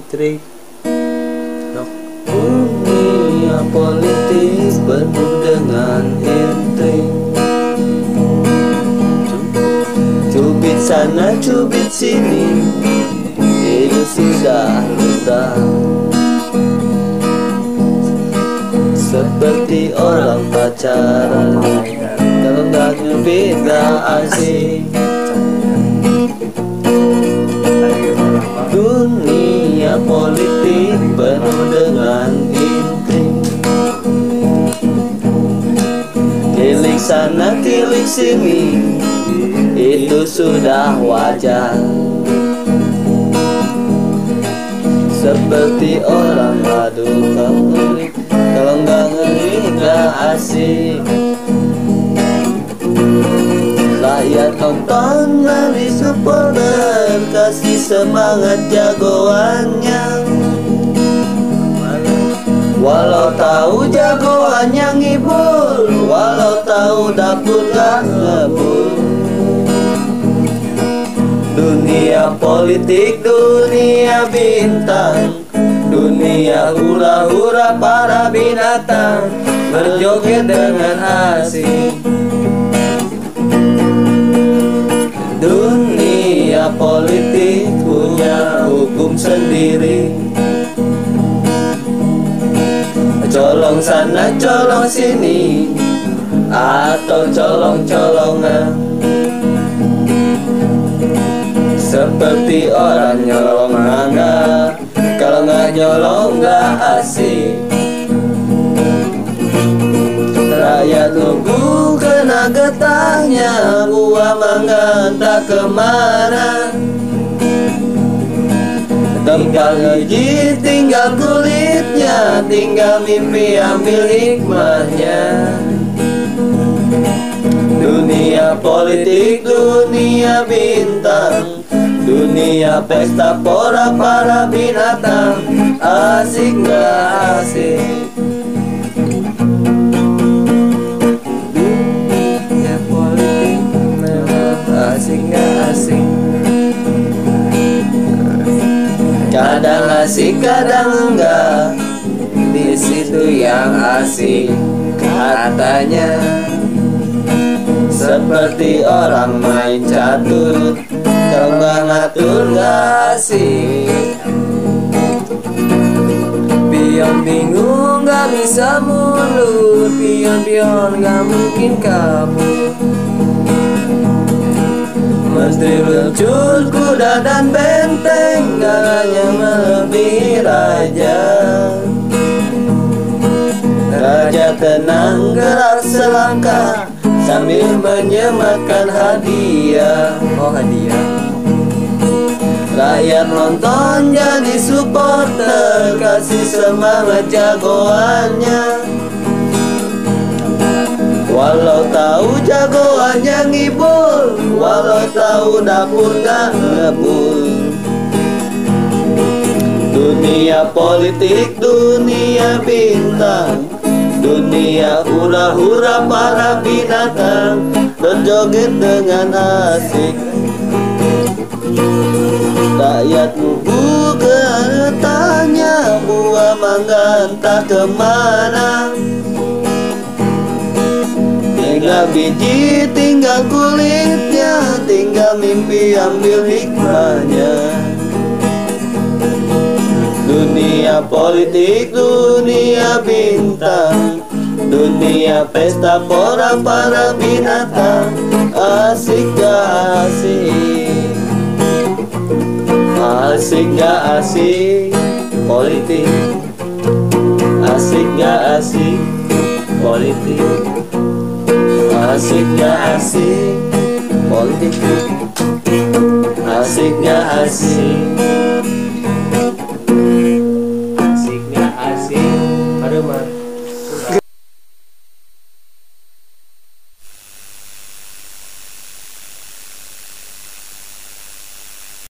intrik Dunia politik penuh dengan intrik Cubit sana cubit sini Itu sudah ludah. Seperti orang pacaran. Kalau nggak nyubit nggak asik Kilik sana kilik sini Itu sudah wajar. Seperti orang adu konflik Kalau nggak ngeri nggak asik. Rakyat nonton lari supporter Kasih semangat jagoannya tahu jagoannya ngibul Walau tahu dapur gak ngebul Dunia politik, dunia bintang Dunia hura-hura para binatang Berjoget dengan asik Dunia politik punya hukum sendiri Colong sana, colong sini. Atau colong-colongan. Seperti orang nyolong mangga. Kalau nggak nyolong nggak asik. Rakyat nunggu kena getahnya. Buah mangga entah ke mana. Tinggal gigi, tinggal Tinggal mimpi ambil hikmahnya. Dunia politik, dunia bintang. Dunia pesta pora para binatang. Asik gak asik? Dunia politik Asik gak asik? Kadang asik, kadang enggak situ yang asik Katanya. Seperti orang main catur ngatur nggak asik Pion bingung nggak bisa mundur Pion-pion nggak mungkin kabur. Menteri luncur kuda dan benteng Galanya melebihi raja Raja tenang gerak selangkah Sambil menyematkan hadiah. Oh hadiah. Rakyat nonton jadi supporter Kasih semangat jagoannya. Walau tahu jagoannya ngibul Walau tahu dapur gak ngebul Dunia politik, dunia bintang Dunia hura-hura para binatang Berjoget dengan asik. Rakyat nunggu keretanya Buah mangga entah ke mana. Tinggal biji, tinggal kulitnya Tinggal mimpi ambil hikmahnya politik, dunia bintang. Dunia pesta pora para binatang. Asik gak asik? Asik gak asik Politik? Asik gak asik Politik? Asik gak asik Politik? Asik gak asik